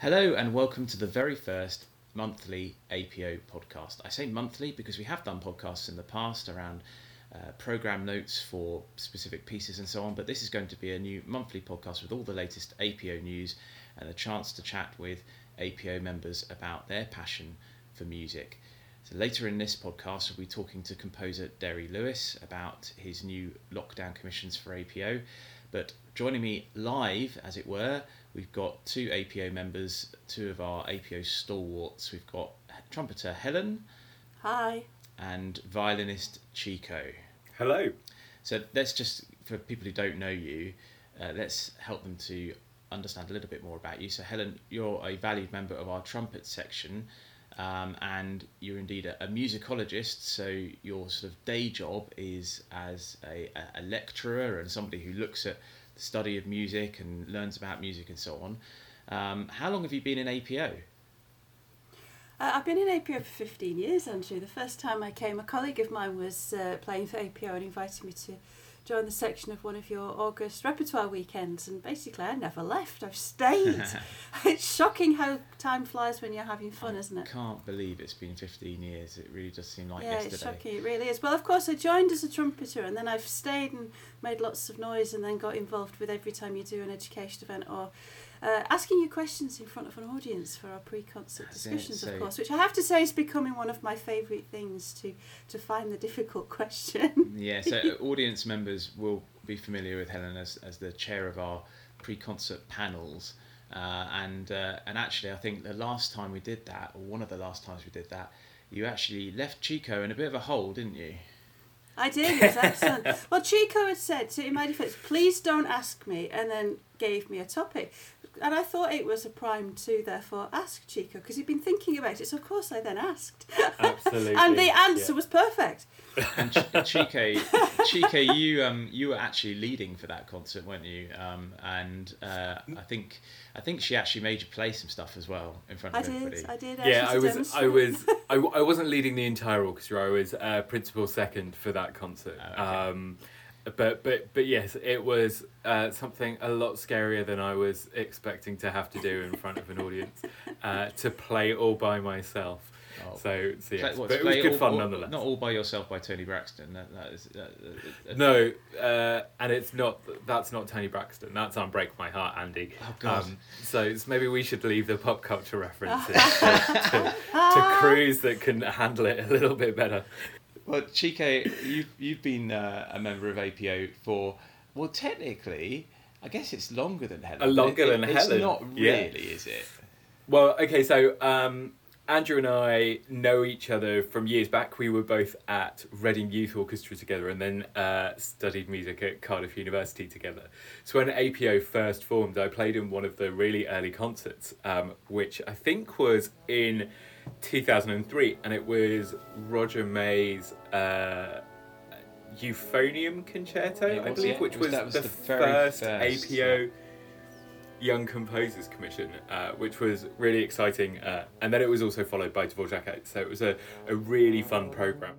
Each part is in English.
Hello and welcome to the very first monthly APO podcast. I say monthly because we have done podcasts in the past around uh, program notes for specific pieces and so on, but this is going to be a new monthly podcast with all the latest APO news and a chance to chat with APO members about their passion for music. So later in this podcast, we'll be talking to composer Derry Lewis about his new lockdown commissions for APO. But joining me live, as it were, we've got two APO members, two of our APO stalwarts. We've got trumpeter Helen. Hi. And violinist Chico. Hello. So let's just, for people who don't know you, uh, let's help them to understand a little bit more about you. So, Helen, you're a valued member of our trumpet section. Um, and you're indeed a, a, musicologist, so your sort of day job is as a, a, lecturer and somebody who looks at study of music and learns about music and so on. Um, how long have you been in APO? Uh, I've been in APO for 15 years, Andrew. The first time I came, a colleague of mine was uh, playing for APO and invited me to join the section of one of your August repertoire weekends, and basically I never left. I've stayed. it's shocking how time flies when you're having fun, I isn't it? Can't believe it's been 15 years. It really does seem like yeah, yesterday. it's shocking. It really is. Well, of course, I joined as a trumpeter, and then I've stayed and made lots of noise, and then got involved with every time you do an education event or uh, asking you questions in front of an audience for our pre-concert discussions, so of course, which I have to say is becoming one of my favourite things to to find the difficult question. yeah, so uh, audience members will be familiar with Helen as, as the chair of our pre-concert panels. Uh, and uh, and actually, I think the last time we did that, or one of the last times we did that, you actually left Chico in a bit of a hole, didn't you? I did. It was excellent. well, Chico had said, to in my defence, please don't ask me, and then gave me a topic and I thought it was a prime to therefore ask Chico because he'd been thinking about it. So of course I then asked. Absolutely. and the answer yeah. was perfect. And Chico, Chico, you um you were actually leading for that concert, weren't you? Um, and uh, I think I think she actually made you play some stuff as well in front of I everybody. Did, I did. Yeah, I was. I was. I, I wasn't leading the entire orchestra. I was uh, principal second for that concert. Oh, okay. um, but but but yes, it was uh, something a lot scarier than I was expecting to have to do in front of an audience, uh, to play all by myself. Oh. So, so yes, but it was good all, fun all, nonetheless. Not all by yourself by Toni Braxton. That, that is, that, that, no, uh, and it's not. That's not Toni Braxton. That's "Unbreak My Heart," Andy. Oh God. Um, so maybe we should leave the pop culture references to, to, to crews that can handle it a little bit better. Well, Chico, you've you've been uh, a member of APO for well, technically, I guess it's longer than Helen. A longer it, than it, Helen. It's not really, yeah. is it? Well, okay, so um, Andrew and I know each other from years back. We were both at Reading Youth Orchestra together and then uh, studied music at Cardiff University together. So when APO first formed, I played in one of the really early concerts, um, which I think was in 2003, and it was Roger May's uh, Euphonium Concerto, I believe, yeah. which was, was, the, the first, first APO yeah. Young Composers Commission, uh, which was really exciting. Uh, and then it was also followed by Dvorak, so it was a, a really fun program.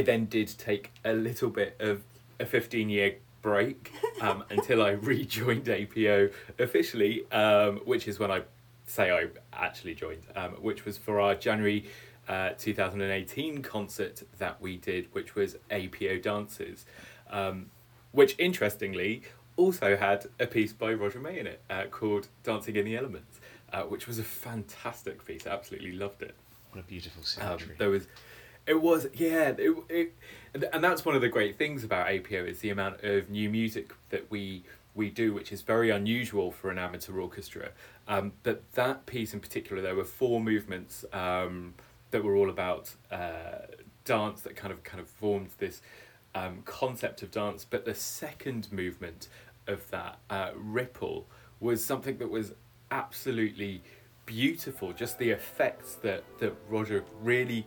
I then did take a little bit of a 15 year break um, until I rejoined APO officially, um, which is when I say I actually joined, um, which was for our January uh, 2018 concert that we did, which was APO Dances, um, which interestingly also had a piece by Roger May in it uh, called Dancing in the Elements, uh, which was a fantastic piece. I absolutely loved it. What a beautiful Um, symmetry. there was, it was yeah, it, it, and- that's one of the great things about APO is the amount of new music that we we do, which is very unusual for an amateur orchestra. Um, but that piece in particular, there were four movements um, that were all about uh, dance that kind of kind of formed this um, concept of dance. But the second movement of that uh, ripple was something that was absolutely beautiful. Just the effects that that Roger really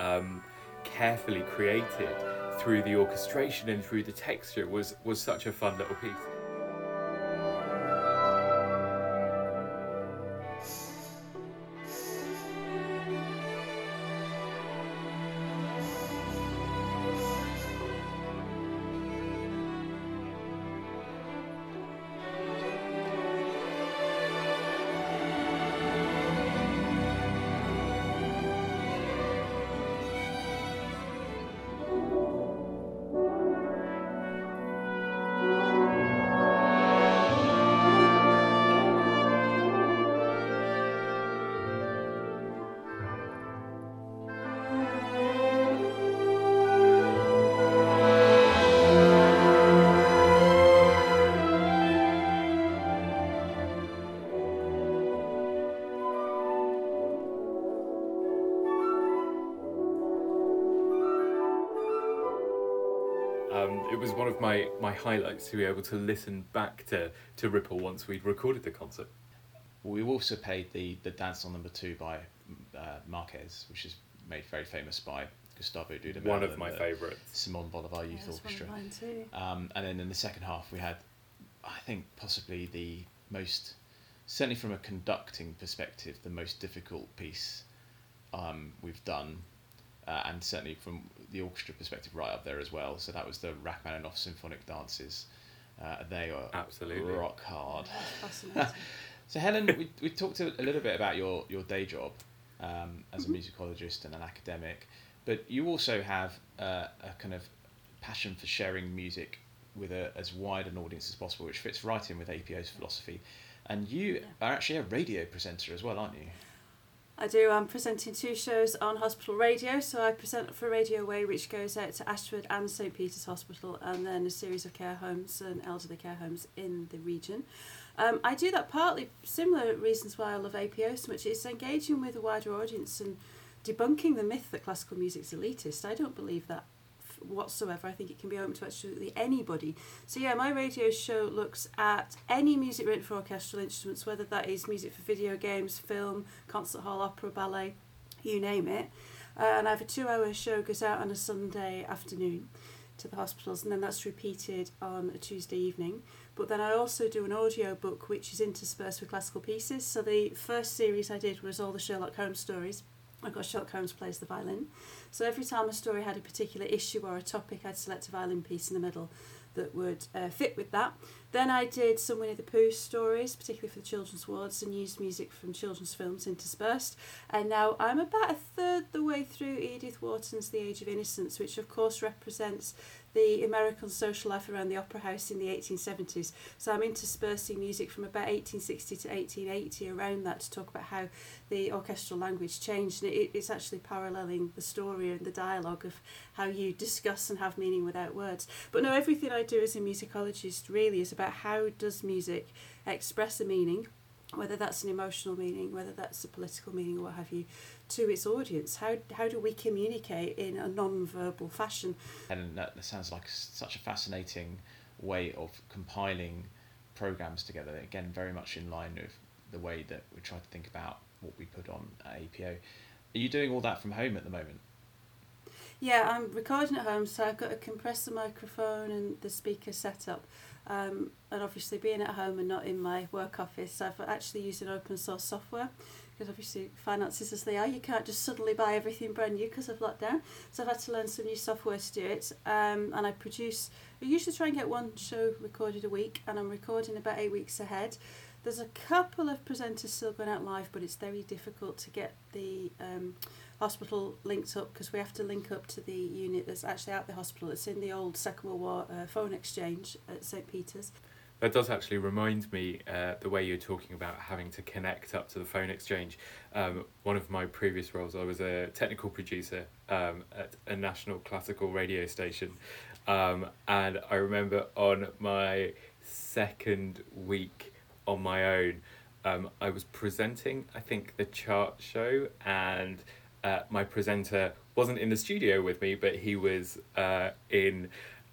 um, carefully created through the orchestration and through the texture was was such a fun little piece. Highlights to be able to listen back to, to Ripple once we'd recorded the concert. We also played the, the Danzón number two by uh, Marquez, which is made very famous by Gustavo Dudamel. One of my the favourites. Simon Bolivar Youth Yeah, that's one Orchestra. of mine too. Um, and then in the second half, we had, I think, possibly the most, certainly from a conducting perspective, the most difficult piece um, we've done, uh, and certainly from the orchestra perspective, right up there as well. So that was the Rachmaninoff Symphonic Dances. Uh, they are Absolutely. rock hard. So Helen, we, we talked a, a little bit about your, your day job um, as a musicologist and an academic, but you also have uh, a kind of passion for sharing music with a, as wide an audience as possible, which fits right in with APO's philosophy. And you Yeah. are actually a radio presenter as well, aren't you? I do. I'm presenting two shows on hospital radio. So I present for Radio Wey, which goes out to Ashford and St Peter's Hospital, and then a series of care homes and elderly care homes in the region. Um, I do that partly similar reasons why I love APO so much. It's engaging with a wider audience and debunking the myth that classical music's elitist. I don't believe that whatsoever. I think it can be open to absolutely anybody. So yeah, my radio show looks at any music written for orchestral instruments, whether that is music for video games, film, concert hall, opera, ballet, you name it. Uh, and I have a two-hour show goes out on a Sunday afternoon to the hospitals, and then that's repeated on a Tuesday evening. But then I also do an audio book which is interspersed with classical pieces. So the first series I did was all the Sherlock Holmes stories. I got Sherlock Holmes plays the violin. So every time a story had a particular issue or a topic, I'd select a violin piece in the middle that would uh, fit with that. Then I did some Winnie the Pooh stories, particularly for the children's wards, and used music from children's films interspersed. And now I'm about a third the way through Edith Wharton's The Age of Innocence, which of course represents the American social life around the Opera House in the 1870s. So I'm interspersing music from about 1860 to 1880 around that to talk about how the orchestral language changed. And it, it's actually paralleling the story and the dialogue of how you discuss and have meaning without words. But no, everything I do as a musicologist really is about how does music express a meaning whether that's an emotional meaning, whether that's a political meaning, or what have you, to its audience. How, how do we communicate in a non-verbal fashion? And that, that sounds like such a fascinating way of compiling programs together. Again, very much in line with the way that we try to think about what we put on at APO. Are you doing all that from home at the moment? Yeah, I'm recording at home, so I've got a compressor microphone and the speaker set up. Um, and obviously, being at home and not in my work office, I've actually used an open source software because obviously, finances as they are, you can't just suddenly buy everything brand new because of lockdown. So I've had to learn some new software to do it. Um, and I produce, I usually try and get one show recorded a week, and I'm recording about eight weeks ahead. There's a couple of presenters still going out live, but it's very difficult to get the um, hospital linked up because we have to link up to the unit that's actually at the hospital. It's in the old Second World War uh, phone exchange at St Peter's. That does actually remind me uh, the way you're talking about having to connect up to the phone exchange. Um, one of my previous roles, I was a technical producer um, at a national classical radio station. Um, and I remember on my second week on my own, um, I was presenting, I think, the chart show, and uh, my presenter wasn't in the studio with me, but he was uh, in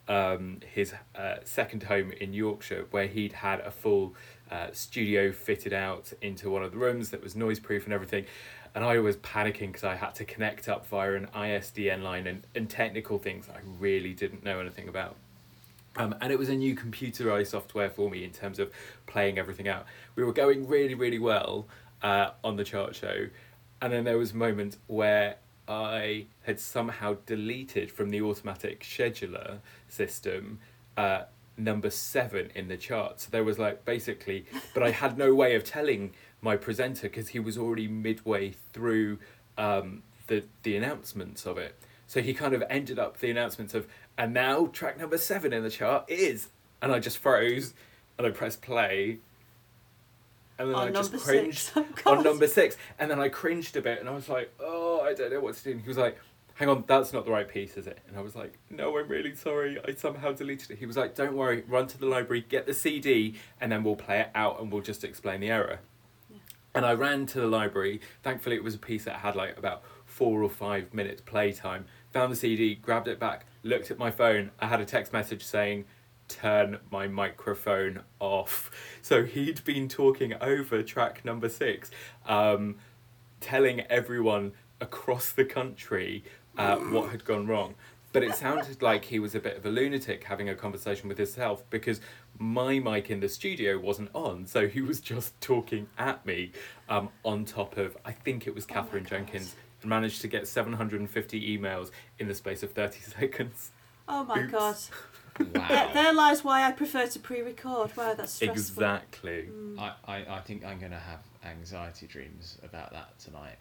um, his uh, second home in Yorkshire, where he'd had a full uh, studio fitted out into one of the rooms that was noise proof and everything. And I was panicking because I had to connect up via an ISDN line and, and technical things I really didn't know anything about. Um, and it was a new computerized software for me in terms of playing everything out. We were going really, really well uh, on the chart show. And then there was a moment where I had somehow deleted from the automatic scheduler system uh, number seven in the chart. So there was like basically, but I had no way of telling my presenter because he was already midway through um, the the announcements of it. So he kind of ended up the announcements of, and now track number seven in the chart is, and I just froze, and I pressed play, and then on I just cringed six. On number six, and then I cringed a bit, and I was like, "Oh, I don't know what to do." And he was like, "Hang on, that's not the right piece, is it?" And I was like, "No, I'm really sorry. I somehow deleted it." He was like, "Don't worry. Run to the library, get the CD, and then we'll play it out, and we'll just explain the error." Yeah. And I ran to the library. Thankfully, it was a piece that had like about four or five minutes playtime. Found the CD, grabbed it back, looked at my phone. I had a text message saying, turn my microphone off. So he'd been talking over track number six, um, telling everyone across the country uh, what had gone wrong. But it sounded like he was a bit of a lunatic having a conversation with himself because my mic in the studio wasn't on, so he was just talking at me um, on top of, I think it was Oh Katherine God. Jenkins, and managed to get 750 emails in the space of 30 seconds. Oh my Oops. god. Wow. There, there lies why I prefer to pre-record. Wow, that's stressful. Exactly. Mm. I, I, I think I'm going to have anxiety dreams about that tonight.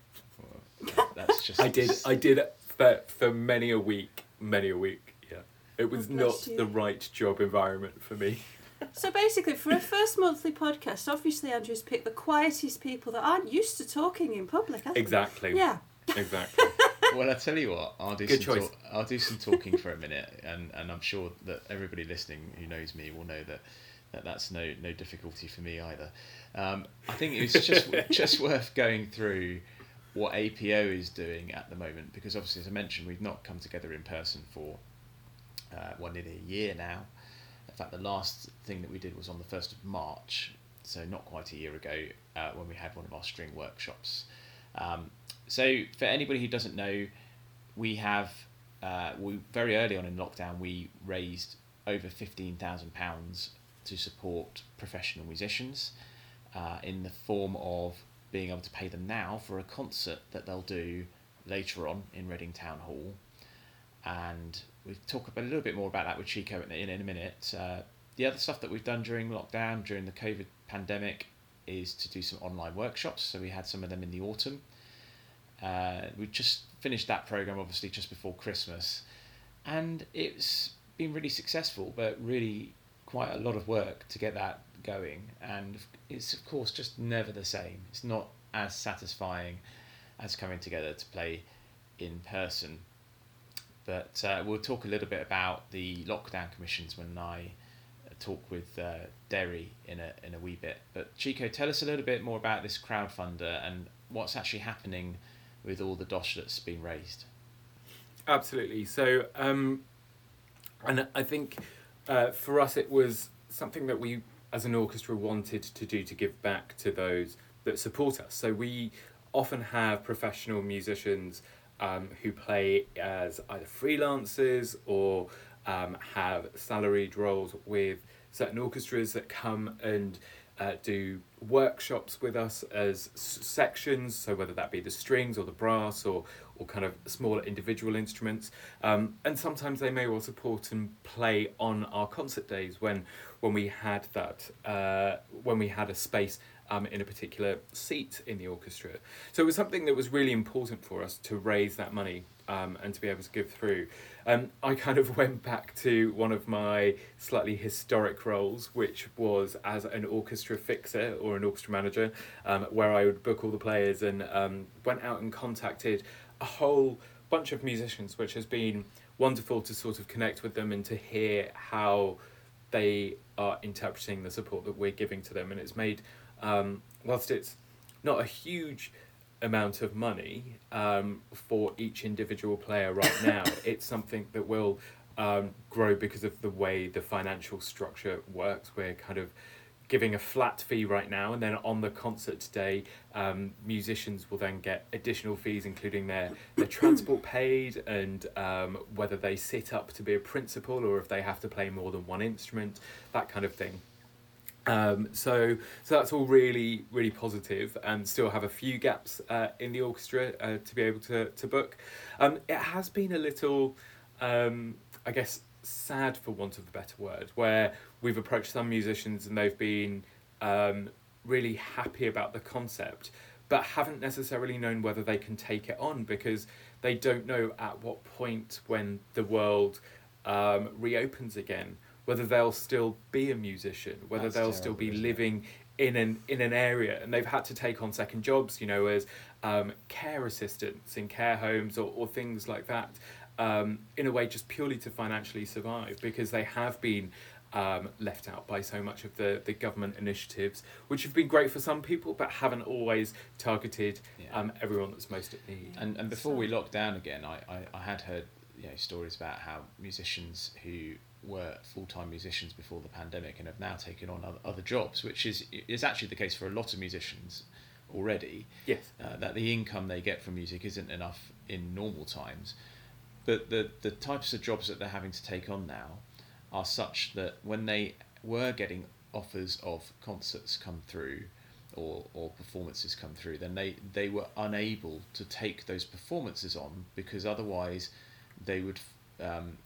That's just. I did. I did for for many a week, many a week. Yeah, it was Oh, not you. the right job environment for me. So basically, for a first monthly podcast, obviously Andrew's picked the quietest people that aren't used to talking in public. hasn't he? Exactly. Yeah. Exactly. Well, I tell you what, I'll do Good some. choice. Talk, I'll do some talking for a minute, and, and I'm sure that everybody listening who knows me will know that, that that's no no difficulty for me either. Um, I think it's just just worth going through what APO is doing at the moment because obviously, as I mentioned, we've not come together in person for uh, well nearly a year now. In fact, the last thing that we did was on the first of March, so not quite a year ago, uh, when we had one of our string workshops. Um, so, for anybody who doesn't know, we have uh, we very early on in lockdown we raised over fifteen thousand pounds to support professional musicians uh, in the form of being able to pay them now for a concert that they'll do later on in Reading Town Hall. And we'll talk a little bit more about that with Chico in, in, in a minute. Uh, the other stuff that we've done during lockdown, during the COVID pandemic, is to do some online workshops. So we had some of them in the autumn. Uh, we just finished that program obviously just before Christmas, and it's been really successful, but really quite a lot of work to get that going. And it's of course just never the same. It's not as satisfying as coming together to play in person. But uh, we'll talk a little bit about the lockdown commissions when I uh, talk with uh, Derry in a in a wee bit. But Chico, tell us a little bit more about this crowdfunder and what's actually happening with all the dosh that's been raised. Absolutely. So, um, and I think uh, for us it was something that we, as an orchestra, wanted to do to give back to those that support us. So we often have professional musicians um, who play as either freelancers or um, have salaried roles with certain orchestras that come and uh, do workshops with us as s- sections, so whether that be the strings or the brass or, or kind of smaller individual instruments. Um, and sometimes they may well support and play on our concert days when when we had that uh, when we had a space um, in a particular seat in the orchestra. So it was something that was really important for us to raise that money um, and to be able to give through. Um, I kind of went back to one of my slightly historic roles, which was as an orchestra fixer or an orchestra manager, um, where I would book all the players and um, went out and contacted a whole bunch of musicians, which has been wonderful to sort of connect with them and to hear how they are interpreting the support that we're giving to them. And it's made, um, whilst it's not a huge amount of money um, for each individual player right now. it's something that will um, grow because of the way the financial structure works. We're kind of giving a flat fee right now, and then on the concert day, um, musicians will then get additional fees, including their, their transport paid and um, whether they sit up to be a principal or if they have to play more than one instrument, that kind of thing. Um, so, so that's all really, really positive, and still have a few gaps uh, in the orchestra uh, to be able to to book. Um, it has been a little, um, I guess, sad for want of a better word, where we've approached some musicians and they've been um, really happy about the concept, but haven't necessarily known whether they can take it on because they don't know at what point when the world um, reopens again whether they'll still be a musician, whether That's they'll still be living in an in an area, and they've had to take on second jobs, you know, as um, care assistants in care homes or, or things like that, um, in a way just purely to financially survive because they have been. Um, left out by so much of the, the government initiatives, which have been great for some people, but haven't always targeted Yeah. um, everyone that's most at need. And and before we locked down again, I, I, I had heard you know stories about how musicians who were full time musicians before the pandemic and have now taken on other, other jobs, which is is actually the case for a lot of musicians already. Yes. Uh, that the income they get from music isn't enough in normal times, but the the types of jobs that they're having to take on now are such that when they were getting offers of concerts come through or, or performances come through, then they, they were unable to take those performances on because otherwise they would um,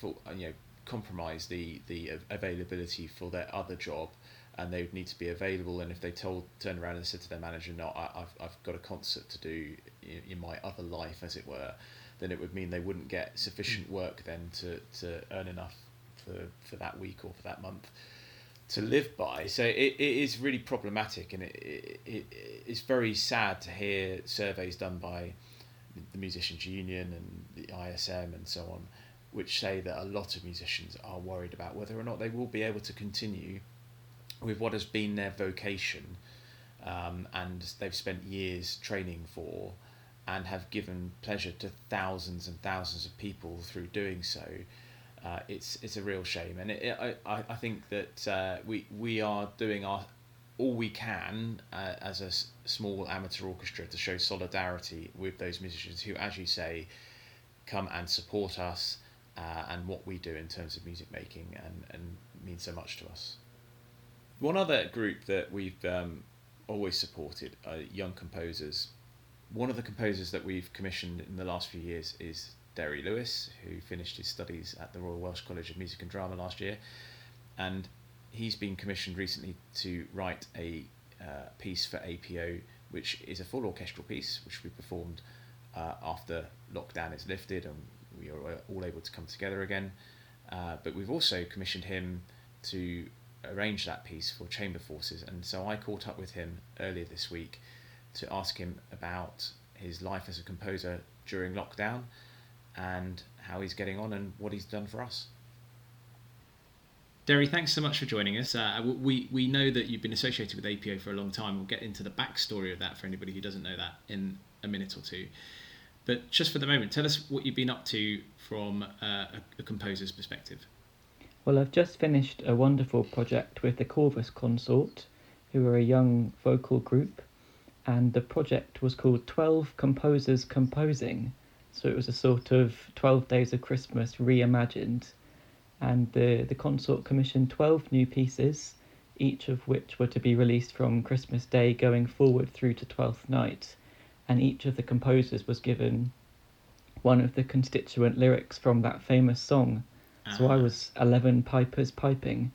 for, you know compromise the, the availability for their other job and they would need to be available and if they told turned around and said to their manager no I, I've, I've got a concert to do in, in my other life as it were then it would mean they wouldn't get sufficient mm. work then to, to earn enough for, for that week or for that month to live by. So it, it is really problematic, and it, it, it it's very sad to hear surveys done by the Musicians Union and the ISM and so on, which say that a lot of musicians are worried about whether or not they will be able to continue with what has been their vocation, um, and they've spent years training for, and have given pleasure to thousands and thousands of people through doing so uh, it's it's a real shame, and it, it, I I think that uh, we we are doing our all we can uh, as a s- small amateur orchestra to show solidarity with those musicians who, as you say, come and support us uh, and what we do in terms of music making and and mean so much to us. One other group that we've um, always supported are young composers. One of the composers that we've commissioned in the last few years is Derry Lewis, who finished his studies at the Royal Welsh College of Music and Drama last year, and he's been commissioned recently to write a uh, piece for APO, which is a full orchestral piece, which we performed uh, after lockdown is lifted and we are all able to come together again. Uh, but we've also commissioned him to arrange that piece for chamber forces, and so I caught up with him earlier this week to ask him about his life as a composer during lockdown and how he's getting on and what he's done for us. Derry, thanks so much for joining us. Uh, we, we know that you've been associated with APO for a long time. We'll get into the backstory of that for anybody who doesn't know that in a minute or two. But just for the moment, tell us what you've been up to from uh, a, a composer's perspective. Well, I've just finished a wonderful project with the Corvus Consort, who are a young vocal group, and the project was called 12 Composers Composing. So it was a sort of 12 Days of Christmas reimagined. And the, the consort commissioned 12 new pieces, each of which were to be released from Christmas Day going forward through to Twelfth Night, and each of the composers was given one of the constituent lyrics from that famous song. So I Ah. was eleven pipers piping.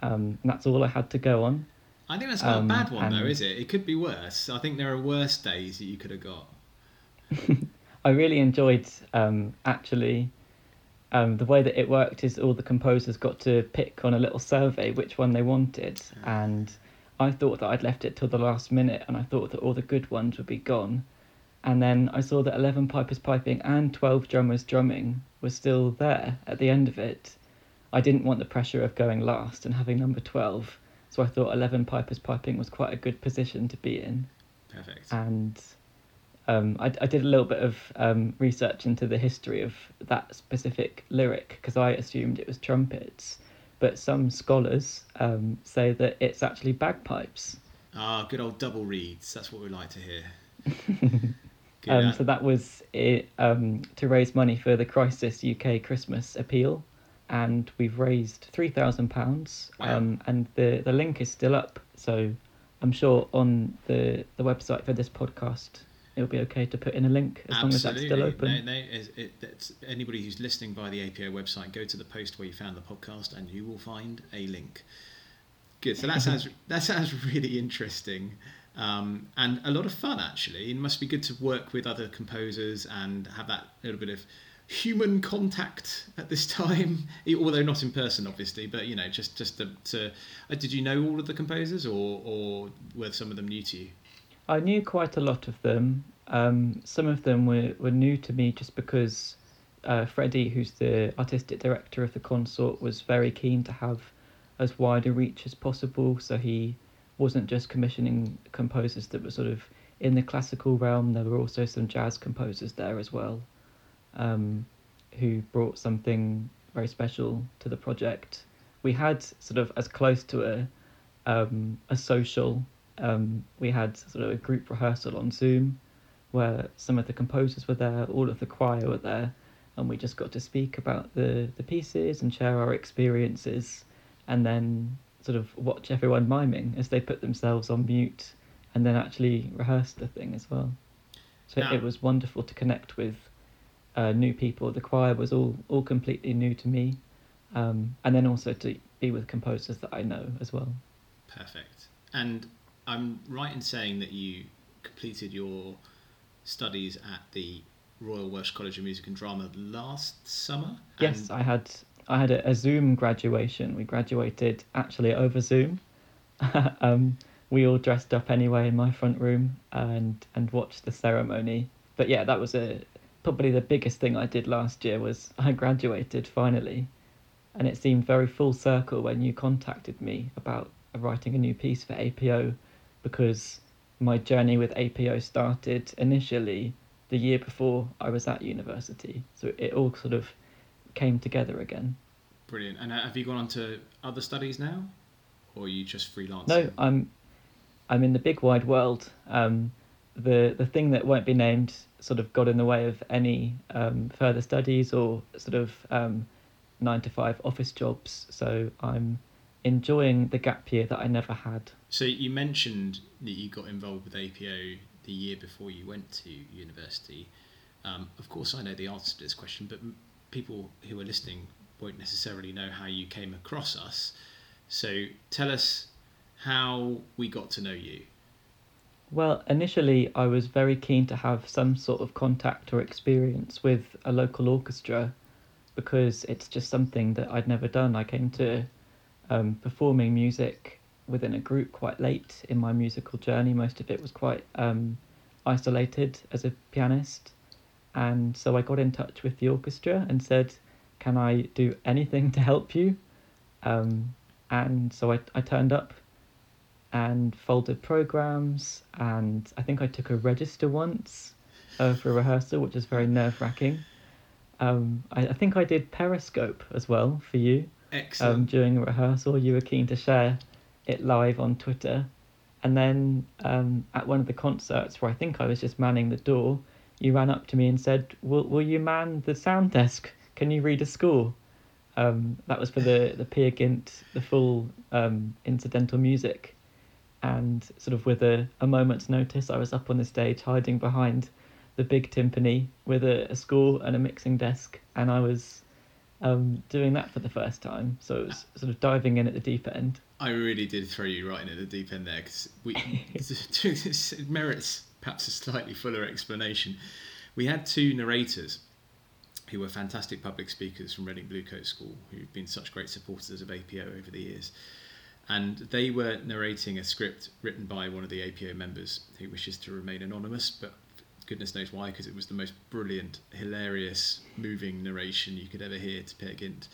Um, that's all I had to go on. I think that's not um, a bad one though, is it? It could be worse. I think there are worse days that you could have got. I really enjoyed um, actually um, the way that it worked is all the composers got to pick on a little survey which one they wanted, and I thought that I'd left it till the last minute, and I thought that all the good ones would be gone, and then I saw that eleven pipers piping and twelve drummers drumming was still there at the end of it. I didn't want the pressure of going last and having number twelve, so I thought eleven pipers piping was quite a good position to be in Perfect. and um, I, I did a little bit of um, research into the history of that specific lyric because I assumed it was trumpets, but some scholars um, say that it's actually bagpipes. Ah, good old double reeds. That's what we like to hear. Um, so that was it, um, to raise money for the Crisis UK Christmas appeal, and we've raised three thousand pounds. Wow. Um, and the the link is still up, so I'm sure on the the website for this podcast it'll be okay to put in a link as long as that's still open. No, no, it, it, anybody who's listening by the APO website, go to the post where you found the podcast, and you will find a link. Good. So that sounds that sounds really interesting, um, and a lot of fun. Actually, it must be good to work with other composers and have that little bit of human contact at this time, although not in person, obviously. But you know, just just to, to uh, did you know all of the composers, or or were some of them new to you? I knew quite a lot of them. Um, some of them were, were new to me just because uh, Freddie, who's the artistic director of the consort, was very keen to have as wide a reach as possible. So he wasn't just commissioning composers that were sort of in the classical realm, there were also some jazz composers there as well, um, who brought something very special to the project. We had sort of as close to a um, a social um, we had sort of a group rehearsal on Zoom where some of the composers were there, all of the choir were there, and we just got to speak about the, the pieces and share our experiences and then sort of watch everyone miming as they put themselves on mute and then actually rehearse the thing as well. So Now- it was wonderful to connect with uh, new people. The choir was all, all completely new to me, um, and then also to be with composers that I know as well. Perfect. And I'm right in saying that you completed your studies at the Royal Welsh College of Music and Drama last summer. Yes, I had I had a, a Zoom graduation. We graduated actually over Zoom. um, we all dressed up anyway in my front room and and watched the ceremony. But yeah, that was a probably the biggest thing I did last year was I graduated finally, and it seemed very full circle when you contacted me about writing a new piece for APO, because my journey with APO started initially the year before I was at university. So it all sort of came together again. Brilliant. And uh, have you gone on to other studies now? Or are you just freelancing? No, I'm I'm in the big wide world. Um, the the thing that won't be named sort of got in the way of any um, further studies or sort of um, nine to five office jobs. So I'm enjoying the gap year that I never had. So you mentioned that you got involved with APO the year before you went to university. Um, of course, I know the answer to this question, but people who are listening won't necessarily know how you came across us. So tell us how we got to know you. Well, initially, I was very keen to have some sort of contact or experience with a local orchestra because it's just something that I'd never done. I came to um, performing music within a group quite late in my musical journey. Most of it was quite um, isolated as a pianist. And so I got in touch with the orchestra and said, Can I do anything to help you? Um, and so I, I turned up and folded programs and I think I took a register once uh, for a rehearsal, which is very nerve wracking. Um, I, I think I did Periscope as well for you um, Excellent. during a rehearsal. You were keen to share it live on Twitter. And then um, at one of the concerts where I think I was just manning the door, you ran up to me and said, Will, will you man the sound desk? Can you read a score? Um, that was for the the Peer Gynt, the full um, incidental music, and sort of with a, a moment's notice, I was up on the stage hiding behind the big timpani with a, a score and a mixing desk, and I was um, doing that for the first time. So it was sort of diving in at the deep end. I really did throw you right in at the deep end there because we it merits perhaps a slightly fuller explanation. We had two narrators who were fantastic public speakers from Reading Bluecoat School who've been such great supporters of APO over the years. And they were narrating a script written by one of the APO members who wishes to remain anonymous, but goodness knows why, because it was the most brilliant, hilarious, moving narration you could ever hear to Peer Gynt.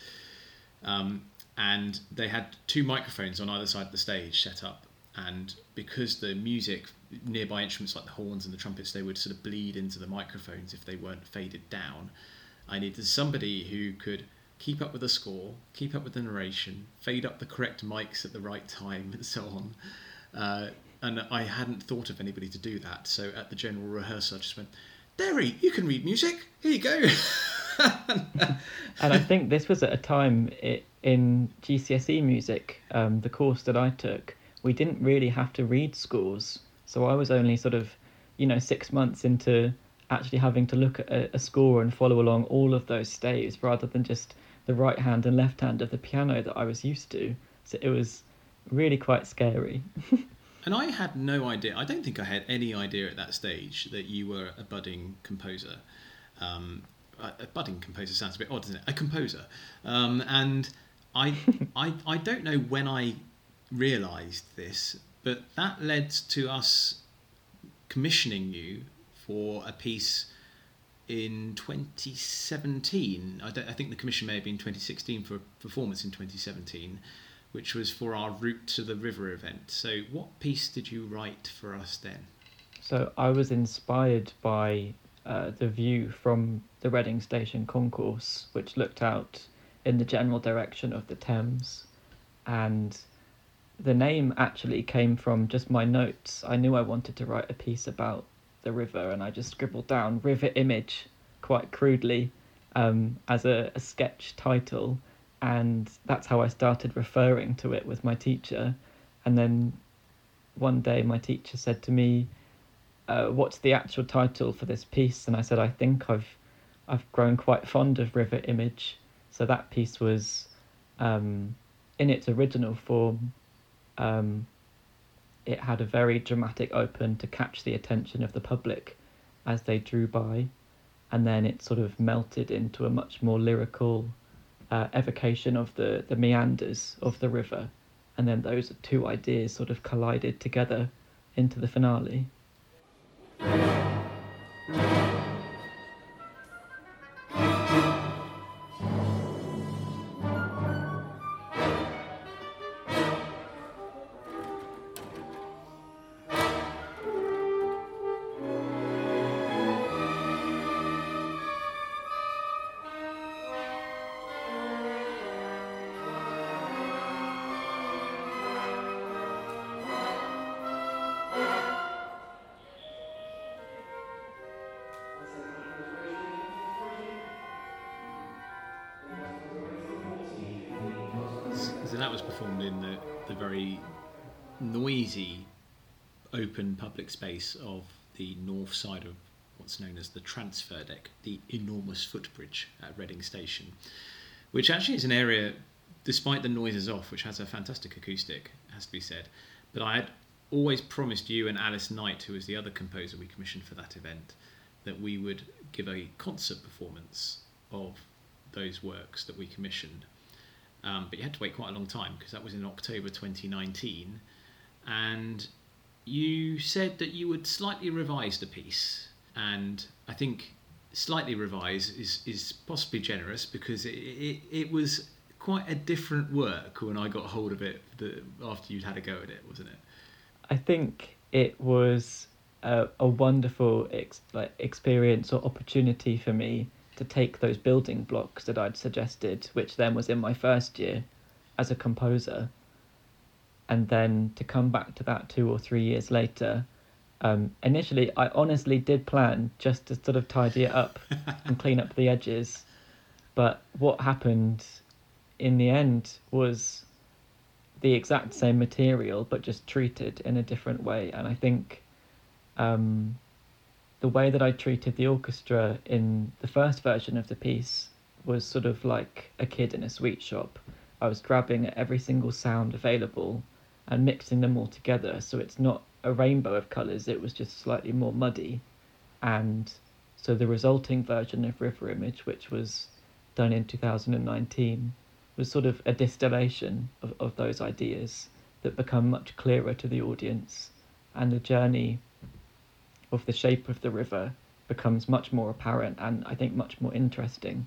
Um, and they had two microphones on either side of the stage set up. And because the music, nearby instruments like the horns and the trumpets, they would sort of bleed into the microphones if they weren't faded down. I needed somebody who could keep up with the score, keep up with the narration, fade up the correct mics at the right time, and so on. Uh, and I hadn't thought of anybody to do that. So at the general rehearsal, I just went, Derry, you can read music. Here you go. and I think this was at a time in GCSE music, um, the course that I took, we didn't really have to read scores. So I was only sort of, you know, six months into actually having to look at a score and follow along all of those staves rather than just the right hand and left hand of the piano that I was used to. So it was really quite scary. And I had no idea. I don't think I had any idea at that stage that you were a budding composer. Um, a, budding composer sounds a bit odd, doesn't it? A composer. Um, and I, I, I don't know when I realised this, but that led to us commissioning you for a piece in 2017. I, I, think the commission may have been 2016 for a performance in 2017 which was for our Route to the River event. So, what piece did you write for us then? So, I was inspired by uh, the view from the Reading Station concourse, which looked out in the general direction of the Thames. And the name actually came from just my notes. I knew I wanted to write a piece about the river, and I just scribbled down river image quite crudely um, as a, a sketch title and that's how I started referring to it with my teacher. And then one day my teacher said to me, uh, "What's the actual title for this piece?" And I said, "I think I've I've grown quite fond of River Image." So that piece was um, in its original form. Um, it had a very dramatic open to catch the attention of the public as they drew by, and then it sort of melted into a much more lyrical uh, evocation of the, the meanders of the river, and then those two ideas sort of collided together into the finale. Public space of the north side of what's known as the transfer deck, the enormous footbridge at Reading Station, which actually is an area, despite the noises off, which has a fantastic acoustic, has to be said. But I had always promised you and Alice Knight, who was the other composer we commissioned for that event, that we would give a concert performance of those works that we commissioned. Um, but you had to wait quite a long time because that was in October 2019. And you said that you would slightly revise the piece, and I think slightly revise is, is possibly generous because it, it, it was quite a different work when I got hold of it the, after you'd had a go at it, wasn't it? I think it was a, a wonderful ex, like experience or opportunity for me to take those building blocks that I'd suggested, which then was in my first year as a composer, and then to come back to that two or three years later. Um, initially, I honestly did plan just to sort of tidy it up and clean up the edges, but what happened in the end was the exact same material but just treated in a different way. And I think um, the way that I treated the orchestra in the first version of the piece was sort of like a kid in a sweet shop. I was grabbing at every single sound available and mixing them all together so it's not a rainbow of colours, it was just slightly more muddy. And so the resulting version of River Image, which was done in 2019, was sort of a distillation of, of those ideas that become much clearer to the audience. And the journey of the shape of the river becomes much more apparent and I think much more interesting.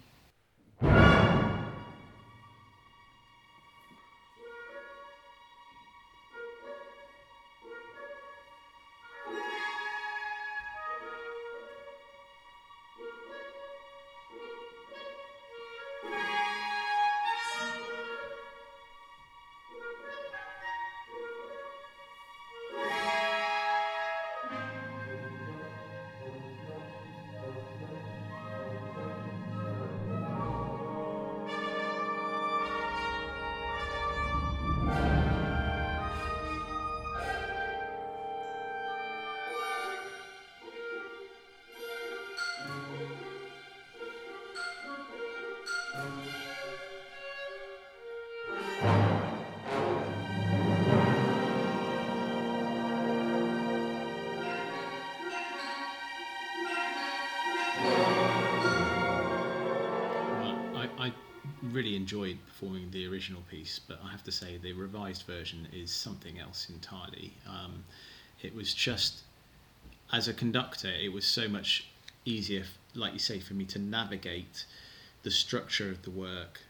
Really enjoyed performing the original piece, but I have to say the revised version is something else entirely. Um, it was just, as a conductor, it was so much easier, like you say, for me to navigate the structure of the work,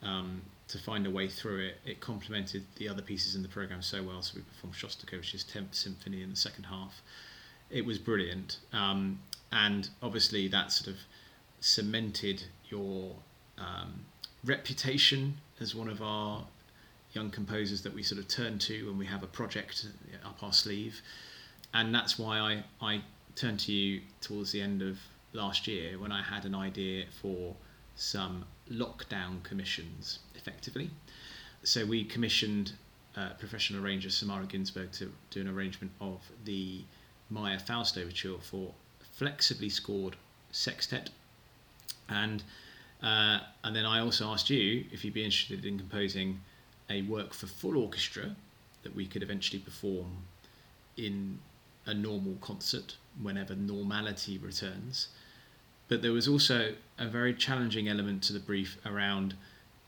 um, to find a way through it. It complemented the other pieces in the program so well. So we performed Shostakovich's 10th Symphony in the second half. It was brilliant. Um, and obviously, that sort of cemented your um, reputation as one of our young composers that we sort of turn to when we have a project up our sleeve. And that's why I, I turned to you towards the end of last year when I had an idea for some lockdown commissions, effectively. So we commissioned uh, professional arranger Samara Ginsberg to do an arrangement of the Maya Faust overture for flexibly scored sextet. And uh, and then I also asked you if you'd be interested in composing a work for full orchestra that we could eventually perform in a normal concert whenever normality returns. But there was also a very challenging element to the brief around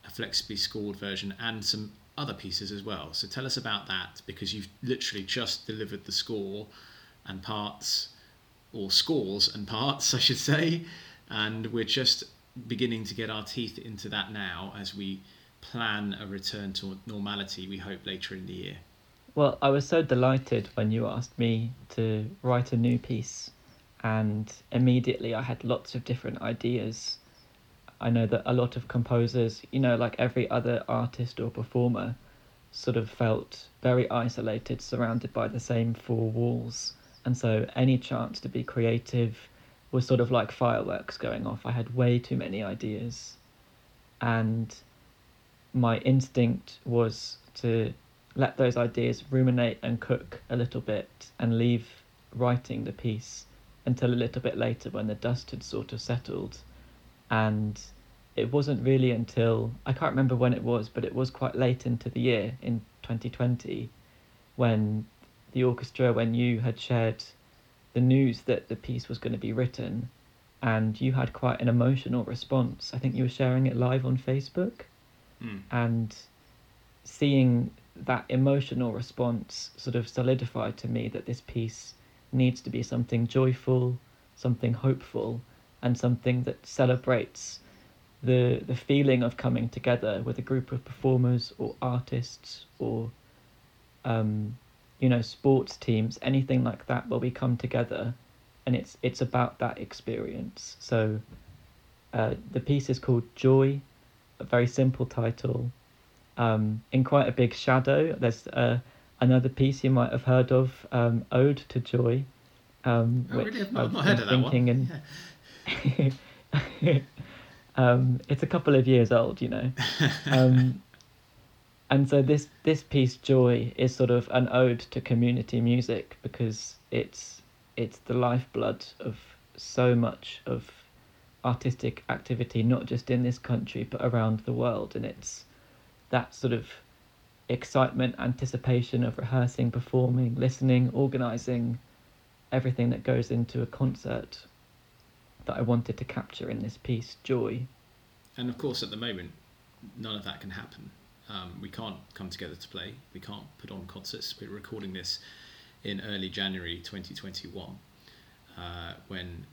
a flexibly scored version and some other pieces as well. So tell us about that because you've literally just delivered the score and parts, or scores and parts, I should say, and we're just beginning to get our teeth into that now as we plan a return to normality, we hope later in the year. Well, I was so delighted when you asked me to write a new piece, and immediately I had lots of different ideas. I know that a lot of composers, you know, like every other artist or performer, sort of felt very isolated, surrounded by the same four walls. And so, any chance to be creative was sort of like fireworks going off. I had way too many ideas. And my instinct was to let those ideas ruminate and cook a little bit and leave writing the piece until a little bit later when the dust had sort of settled. And it wasn't really until I can't remember when it was, but it was quite late into the year in 2020 when the orchestra, when you had shared the news that the piece was going to be written, and you had quite an emotional response. I think you were sharing it live on Facebook, mm. and seeing that emotional response sort of solidified to me that this piece needs to be something joyful, something hopeful, and something that celebrates the the feeling of coming together with a group of performers or artists or um, you know sports teams anything like that where we come together and it's it's about that experience so uh, the piece is called joy a very simple title um, in quite a big shadow there's uh, another piece you might have heard of um, ode to joy um, oh, which really? I've not, I've not heard of that one. yeah. Um, it's a couple of years old, you know. And so this this piece, Joy, is sort of an ode to community music because it's it's the lifeblood of so much of artistic activity, not just in this country but around the world, and it's that sort of excitement, anticipation of rehearsing, performing, listening, organizing, everything that goes into a concert that I wanted to capture in this piece, Joy. And of course, at the moment, none of that can happen. Um, we can't come together to play. We can't put on concerts. We're recording this in early January 2021, uh, when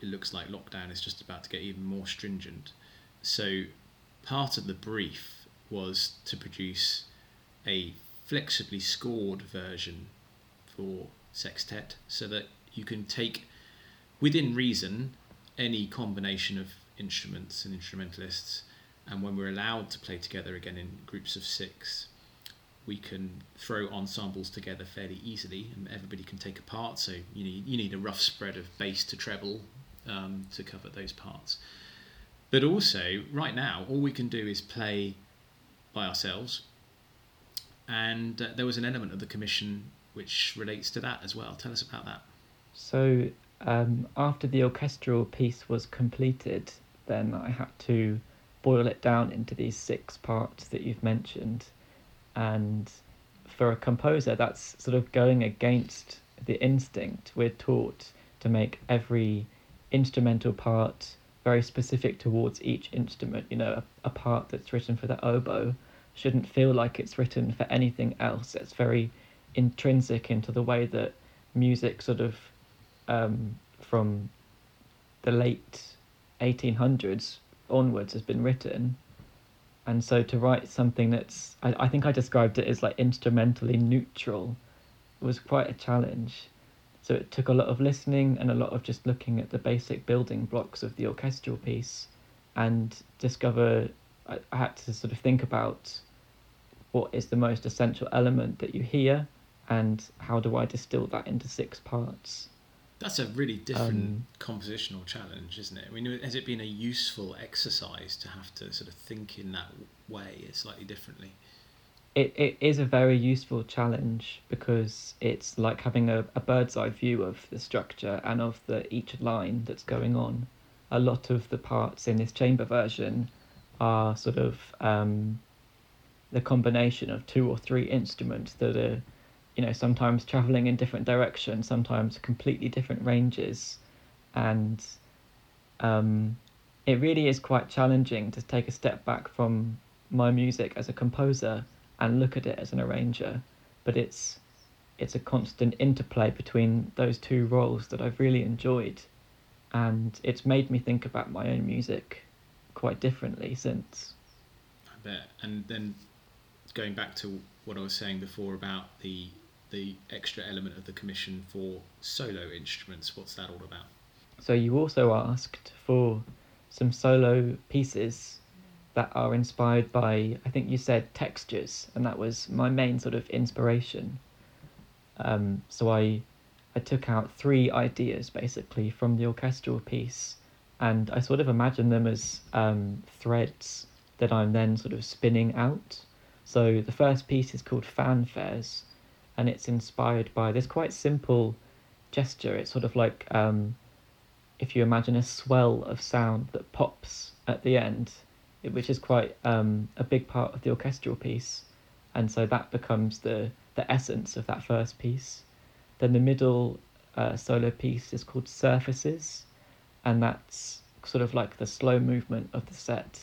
it looks like lockdown is just about to get even more stringent. So, part of the brief was to produce a flexibly scored version for sextet so that you can take within reason any combination of instruments and instrumentalists and when we're allowed to play together again in groups of six we can throw ensembles together fairly easily and everybody can take a part so you need you need a rough spread of bass to treble um, to cover those parts but also right now all we can do is play by ourselves and uh, there was an element of the commission which relates to that as well. Tell us about that. So, um, after the orchestral piece was completed, then I had to boil it down into these six parts that you've mentioned. And for a composer, that's sort of going against the instinct. We're taught to make every instrumental part very specific towards each instrument. You know, a, a part that's written for the oboe shouldn't feel like it's written for anything else. It's very intrinsic into the way that music sort of um, from the late 1800s onwards has been written and so to write something that's I, I think i described it as like instrumentally neutral was quite a challenge so it took a lot of listening and a lot of just looking at the basic building blocks of the orchestral piece and discover I, I had to sort of think about what is the most essential element that you hear and how do I distill that into six parts? That's a really different um, compositional challenge, isn't it? I mean, has it been a useful exercise to have to sort of think in that way, slightly differently? It, it is a very useful challenge because it's like having a, a bird's eye view of the structure and of the each line that's going on. A lot of the parts in this chamber version are sort of um, the combination of two or three instruments that are you know sometimes traveling in different directions sometimes completely different ranges. And um, it really is quite challenging to take a step back from my music as a composer and look at it as an arranger. But it's it's a constant interplay between those two roles that I've really enjoyed. And it's made me think about my own music quite differently since. I bet. And then going back to what I was saying before about the the extra element of the commission for solo instruments, what's that all about? So you also asked for some solo pieces that are inspired by I think you said textures, and that was my main sort of inspiration. Um, so I I took out three ideas basically from the orchestral piece, and I sort of imagined them as um, threads that I'm then sort of spinning out. So the first piece is called Fanfares, and it's inspired by this quite simple gesture. It's sort of like um, if you imagine a swell of sound that pops at the end, which is quite um, a big part of the orchestral piece, and so that becomes the the essence of that first piece. Then the middle uh, solo piece is called Surfaces, and that's sort of like the slow movement of the set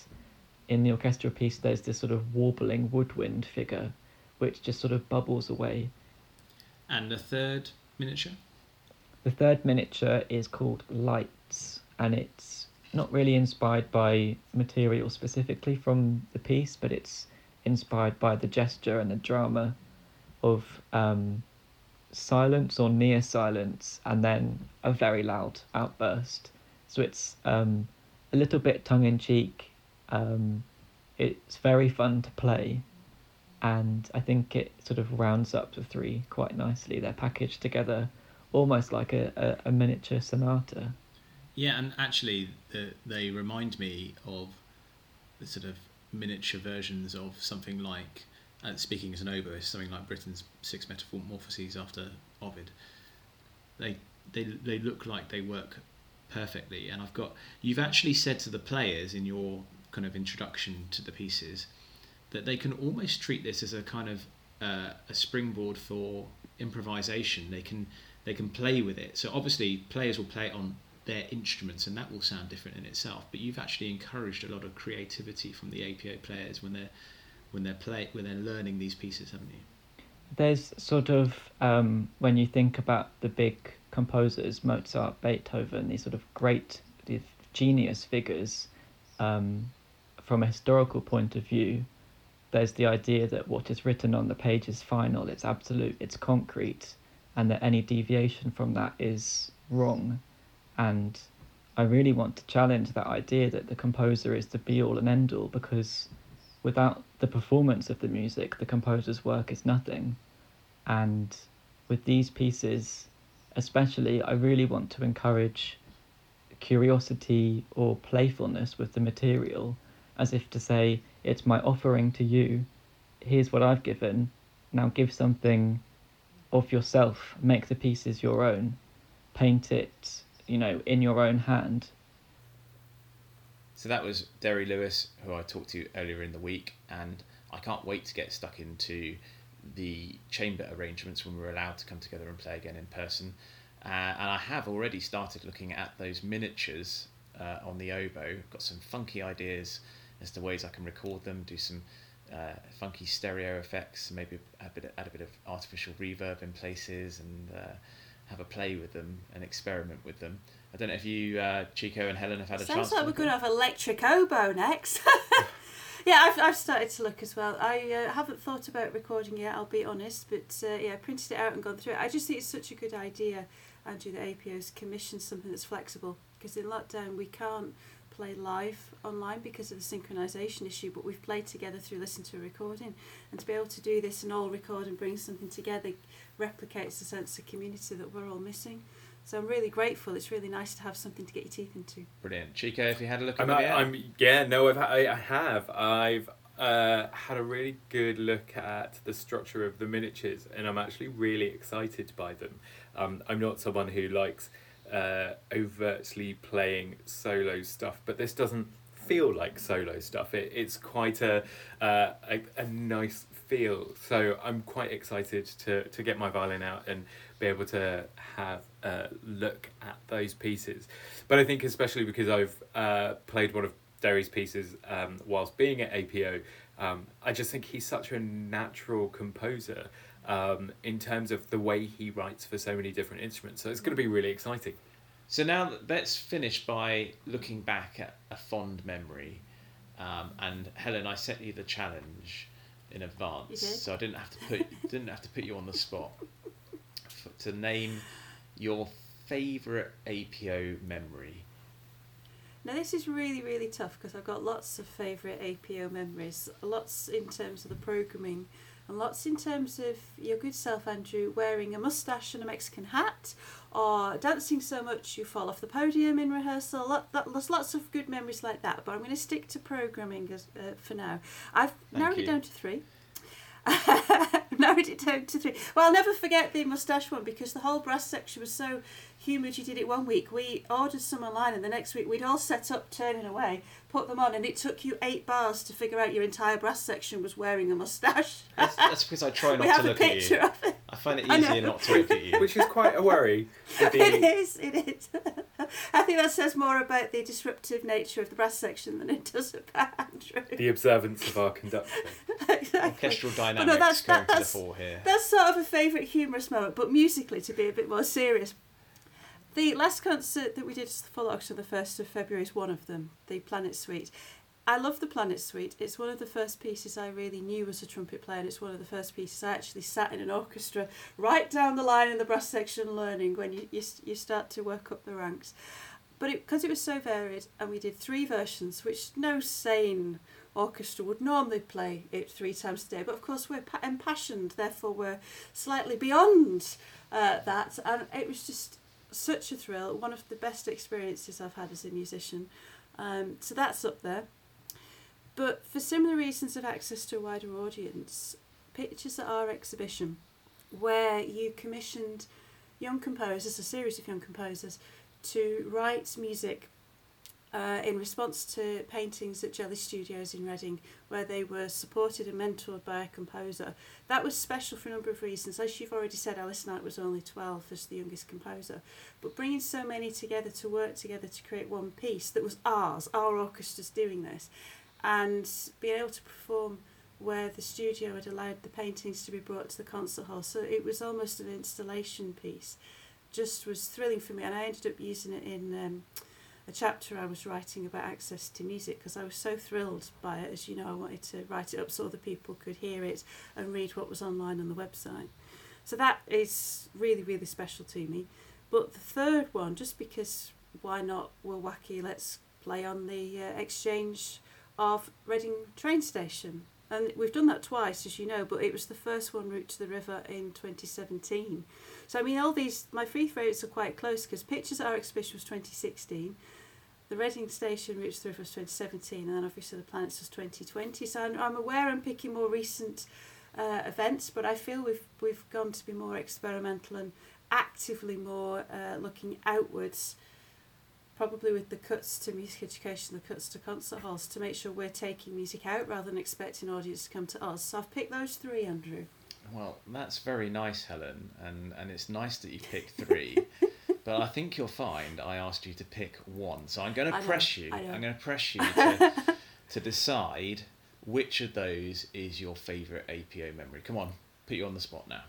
in the orchestral piece, there's this sort of warbling woodwind figure, which just sort of bubbles away. And the third miniature? The third miniature is called Lights, and it's not really inspired by material specifically from the piece, but it's inspired by the gesture and the drama of um, silence or near silence, and then a very loud outburst. So it's um, a little bit tongue in cheek um, it's very fun to play, and I think it sort of rounds up the three quite nicely. They're packaged together almost like a, a, a miniature sonata. Yeah, and actually, the, they remind me of the sort of miniature versions of something like, uh, speaking as an oboist, something like Britten's Six Metamorphoses after Ovid. They they they look like they work perfectly, and I've got you've actually said to the players in your kind of introduction to the pieces that they can almost treat this as a kind of uh, a springboard for improvisation. They can they can play with it. So obviously, players will play it on their instruments, and that will sound different in itself. But you've actually encouraged a lot of creativity from the APO players when they're when they're play when they're learning these pieces, haven't you? There's sort of um, when you think about the big composers, Mozart, Beethoven, these sort of great genius figures. Um, from a historical point of view, there's the idea that what is written on the page is final, it's absolute, it's concrete, and that any deviation from that is wrong. And I really want to challenge that idea that the composer is the be all and end all because without the performance of the music, the composer's work is nothing. And with these pieces, especially, I really want to encourage curiosity or playfulness with the material as if to say, It's my offering to you. Here's what I've given. Now give something of yourself. Make the pieces your own. Paint it, you know, in your own hand. So that was Derry Lewis, who I talked to earlier in the week, and I can't wait to get stuck into the chamber arrangements when we're allowed to come together and play again in person. Uh, and I have already started looking at those miniatures uh, on the oboe. Got some funky ideas as to ways I can record them, do some uh, funky stereo effects, maybe add a, bit of, add a bit of artificial reverb in places, and uh, have a play with them and experiment with them. I don't know if you, uh, Chico and Helen, have had a Sounds chance. Sounds like we're going to have electric oboe next. yeah, I've, I've started to look as well. I uh, haven't thought about recording yet, I'll be honest, but uh, yeah, I printed it out and gone through it. I just think it's such a good idea, Andrew, that APO's commissioned something that's flexible because in lockdown we can't play live online because of the synchronization issue, but we've played together through listening to a recording. And to be able to do this and all record and bring something together replicates the sense of community that we're all missing. So I'm really grateful. It's really nice to have something to get your teeth into. Brilliant. Chico, if you had a look at I'm, it, yeah. I'm yeah no I've, I, I have I've uh, had a really good look at the structure of the miniatures and I'm actually really excited by them. Um, I'm not someone who likes uh, overtly playing solo stuff, but this doesn't feel like solo stuff. It, it's quite a, uh, a a nice feel. So I'm quite excited to to get my violin out and be able to have a look at those pieces. But I think especially because I've uh, played one of Derry's pieces um, whilst being at APO, um, I just think he's such a natural composer um, in terms of the way he writes for so many different instruments. So it's going to be really exciting. So now let's finish by looking back at a fond memory. Um, and Helen, I set you the challenge in advance, so I didn't have to put didn't have to put you on the spot f to name your favourite APO memory. Now this is really really tough because I've got lots of favourite APO memories, lots in terms of the programming, and lots in terms of your good self Andrew wearing a moustache and a Mexican hat, or dancing so much you fall off the podium in rehearsal. Lot, that, there's lots of good memories like that, but I'm going to stick to programming as, uh, for now. I've Thank narrowed you. it down to three. narrowed it down to three. Well, I'll never forget the moustache one because the whole brass section was so humoured. You did it one week. We ordered some online, and the next week we'd all set up, turning away, put them on, and it took you eight bars to figure out your entire brass section was wearing a moustache. That's, that's because I try we not have to a look at picture you. of it. I find it easier not to look at you. Which is quite a worry. with It the- is, it is. I think that says more about the disruptive nature of the brass section than it does about Andrew. the observance of our conductor. exactly. Orchestral Well, dynamics no, that's- going that- to the that's- fore here. That's sort of a favourite humorous moment, but musically, to be a bit more serious. The last concert that we did for Follocks on the 1st of February is one of them, the Planet Suite. I love the Planet Suite. It's one of the first pieces I really knew as a trumpet player, and it's one of the first pieces I actually sat in an orchestra right down the line in the brass section learning when you, you, you start to work up the ranks. But because it, was so varied, and we did three versions, which no sane orchestra would normally play it three times a day. But of course, we're impassioned, therefore, we're slightly beyond uh, that. And it was just such a thrill, one of the best experiences I've had as a musician. Um, so that's up there. But for similar reasons of access to a wider audience, Pictures at Our exhibition, where you commissioned young composers, a series of young composers, to write music uh, in response to paintings at Jelly Studios in Reading, where they were supported and mentored by a composer. That was special for a number of reasons. As you've already said, Alice Knight was only 12 as the youngest composer. But bringing so many together to work together to create one piece that was ours, our orchestra's doing this, and being able to perform where the studio had allowed the paintings to be brought to the concert hall. So it was almost an installation piece. Just was thrilling for me, and I ended up using it in um, a chapter I was writing about access to music because I was so thrilled by it. As you know, I wanted to write it up so other people could hear it and read what was online on the website. So that is really, really special to me. But the third one, just because why not? We're wacky. Let's play on the uh, exchange of Reading train station and we've done that twice, as you know, but it was the first one route to the river in 2017. So, I mean, all these, my free throws are quite close because Pictures at Our exhibition was 2016, the Reading Station route to the river was 2017, and then obviously the Planets was 2020. So, I'm, I'm aware I'm picking more recent uh, events, but I feel we've, we've gone to be more experimental and actively more uh, looking outwards probably with the cuts to music education, the cuts to concert halls, to make sure we're taking music out rather than expecting audience to come to us. So I've picked those three, Andrew. Well, that's very nice, Helen, and, and it's nice that you picked three. But I think you'll find I asked you to pick one. So I'm going to press you. I'm going to press you to, to decide which of those is your favourite APO memory. Come on, put you on the spot now.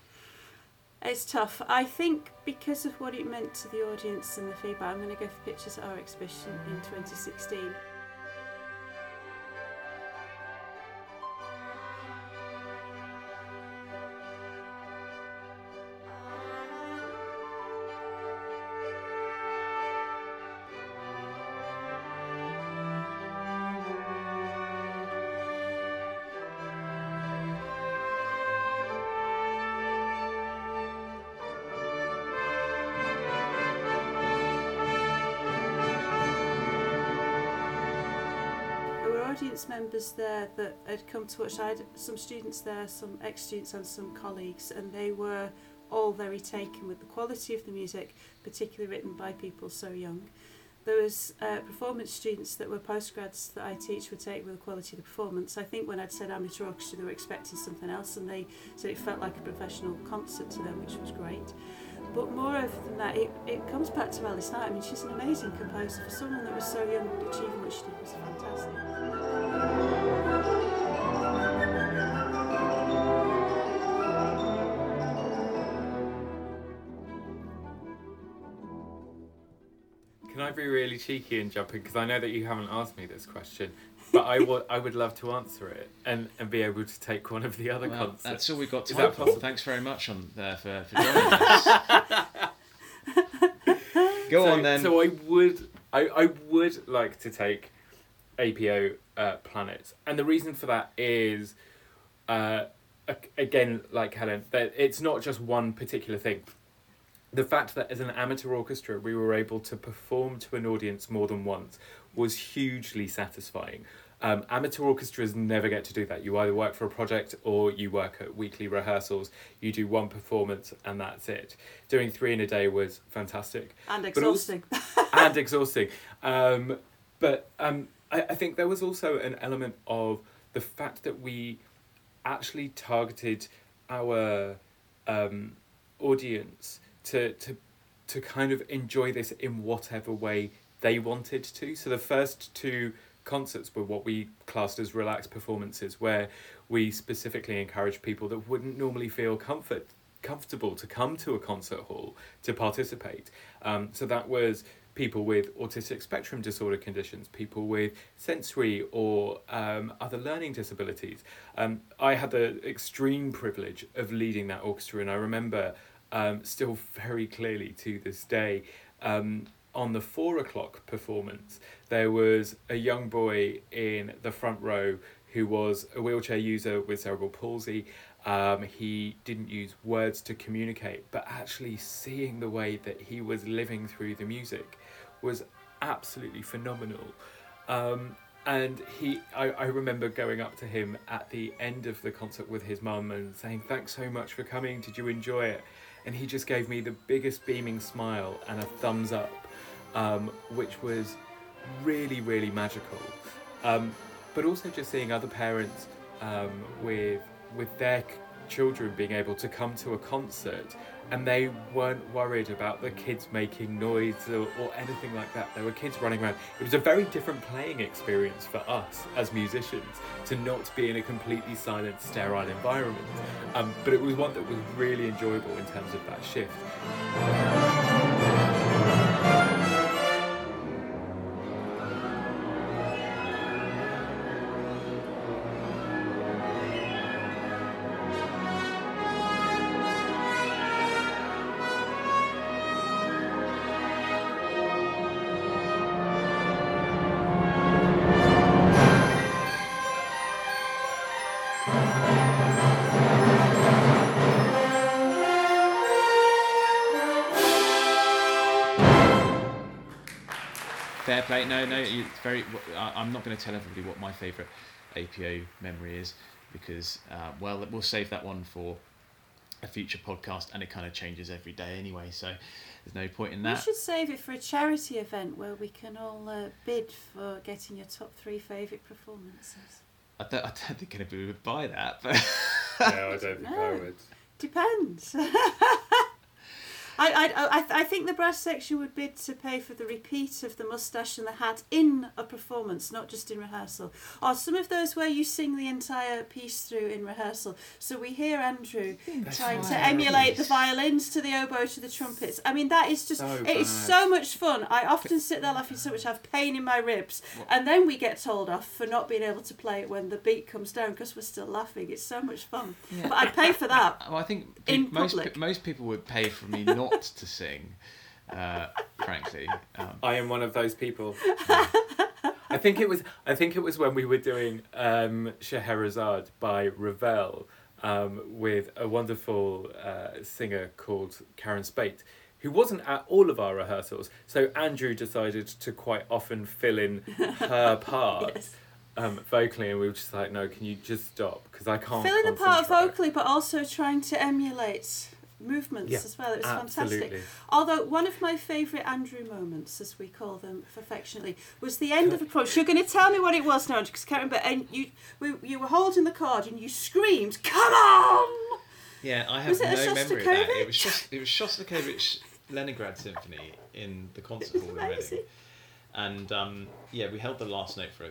It's tough. I think because of what it meant to the audience and the feedback, I'm going to go for pictures at our exhibition in 2016. Audience members there that had come to watch. I had some students there, some ex-students and some colleagues, and they were all very taken with the quality of the music, particularly written by people so young. There was uh, performance students that were postgrads that I teach would take with the quality of the performance. I think when I'd said amateur orchestra, they were expecting something else, and they said it felt like a professional concert to them, which was great. But moreover than that, it, it comes back to Alice Knight. I mean, she's an amazing composer. For someone that was so young, achieving what she did was fantastic. Be really cheeky and jump in? Because I know that you haven't asked me this question, but I would I would love to answer it and, and be able to take one of the other well, concerts. That's all we've got time for. Thanks very much on uh, for, for joining us. Go so, on then. So I would I, I would like to take APO uh, planets, and the reason for that is, uh, again, like Helen, that it's not just one particular thing. The fact that as an amateur orchestra we were able to perform to an audience more than once was hugely satisfying. Um, amateur orchestras never get to do that. You either work for a project or you work at weekly rehearsals. You do one performance and that's it. Doing three in a day was fantastic and exhausting. Also, and exhausting. Um, but um, I, I think there was also an element of the fact that we actually targeted our um, audience to, to to kind of enjoy this in whatever way they wanted to. So the first two concerts were what we classed as relaxed performances, where we specifically encouraged people that wouldn't normally feel comfort comfortable to come to a concert hall to participate. Um, so that was people with autistic spectrum disorder conditions, people with sensory or um, other learning disabilities. Um, I had the extreme privilege of leading that orchestra, and I remember um, still very clearly to this day. Um, on the four o'clock performance, there was a young boy in the front row who was a wheelchair user with cerebral palsy, Um, he didn't use words to communicate, but actually seeing the way that he was living through the music was absolutely phenomenal. Um, and he, I, I remember going up to him at the end of the concert with his mum and saying, "Thanks so much for coming. Did you enjoy it?" And he just gave me the biggest beaming smile and a thumbs up, um, which was really, really magical. Um, but also just seeing other parents um, with with their children being able to come to a concert and they weren't worried about the kids making noise or, or anything like that. There were kids running around. It was a very different playing experience for us as musicians to not be in a completely silent, sterile environment. Um, but it was one that was really enjoyable in terms of that shift. Fair play. No, no. It's very. I, I'm not going to tell everybody what my favourite APO memory is because, uh, well, we'll save that one for a future podcast, and it kind of changes every day anyway. So there's no point in that. We should save it for a charity event where we can all uh, bid for getting your top three favourite performances. I don't, I don't think anybody would buy that, but no, I don't think I would. Depends. I, I, I, I think the brass section would bid to pay for the repeat of the moustache and the hat in a performance, not just in rehearsal. Or some of those where you sing the entire piece through in rehearsal. So we hear Andrew trying to emulate the violins to the oboe to the trumpets. I mean, that is just, So it is bad. so much fun. I often sit there laughing so much, I have pain in my ribs. And then we get told off for not being able to play it when the beat comes down because we're still laughing. It's so much fun. But I'd pay for that. well, I think In most public. most people would pay for me not to sing. Uh, frankly, um, I am one of those people. I think it was. I think it was when we were doing um, Scheherazade by Ravel um, with a wonderful uh, singer called Karen Spate, who wasn't at all of our rehearsals. So Andrew decided to quite often fill in her part Yes. um, vocally, and we were just like, "No, can you just stop? Because I can't." Fill in the part vocally, but also trying to emulate movements Yeah, as well. It was Absolutely. fantastic. Although one of my favourite Andrew moments, as we call them affectionately, was the end of a approach. You're going to tell me what it was now, because I can't remember. And you, we, you were holding the card and you screamed, "Come on!" yeah, I have Was it no memory of that. It was just it was Shostakovich Leningrad Symphony in the concert hall in Reading, and um, yeah, we held the last note for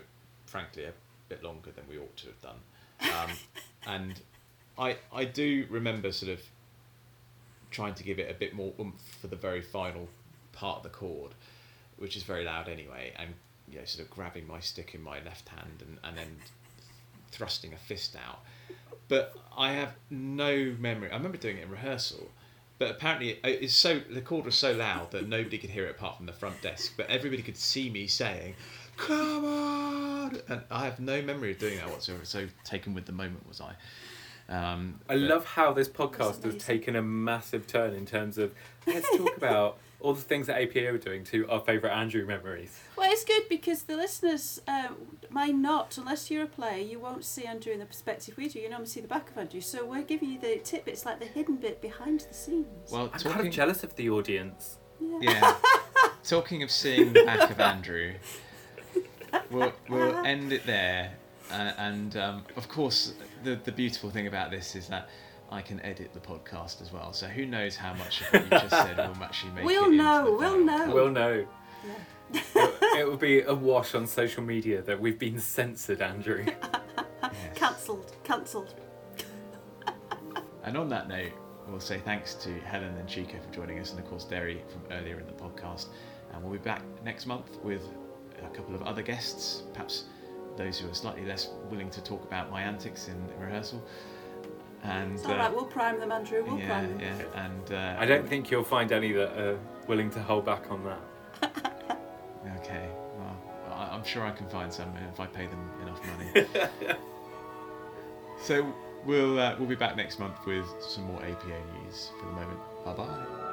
frankly a bit longer than we ought to have done, um, and I I do remember sort of trying to give it a bit more oomph for the very final part of the chord, which is very loud anyway, and you know, sort of grabbing my stick in my left hand and, and then thrusting a fist out. But I have no memory. I remember doing it in rehearsal, but apparently uh, it's so the chord was so loud that nobody could hear it apart from the front desk. But everybody could see me saying, "Come on!" And I have no memory of doing that whatsoever. So taken with the moment was I. Um, I love how this podcast has taken a massive turn in terms of let's talk about all the things that APA are doing to our favourite Andrew memories. Well, it's good because the listeners um, might not, unless you're a player, you won't see Andrew in the perspective we do. You normally see the back of Andrew. So we're giving you the tidbits, like the hidden bit behind the scenes. Well, I'm talking, kind of jealous of the audience. Yeah. Talking of seeing the back of Andrew, we'll, we'll end it there. Uh, and um, of course, the, the beautiful thing about this is that I can edit the podcast as well. So who knows how much of what you just said will actually make it. We'll it into know, the we'll know. cut. We'll know. Yeah. it, it will be a wash on social media that we've been censored, Andrew. Yes. Cancelled. Cancelled. And on that note, we'll say thanks to Helen and Chico for joining us, and of course Derry from earlier in the podcast. And we'll be back next month with a couple of other guests, perhaps those who are slightly less willing to talk about my antics in, in rehearsal. And It's all uh, right. We'll prime them, Andrew. We'll yeah, prime them. yeah, and uh, I don't think you'll find any that are willing to hold back on that. Okay, well, I- I'm sure I can find some if I pay them enough money. so we'll uh, we'll be back next month with some more APO news. For the moment, bye bye.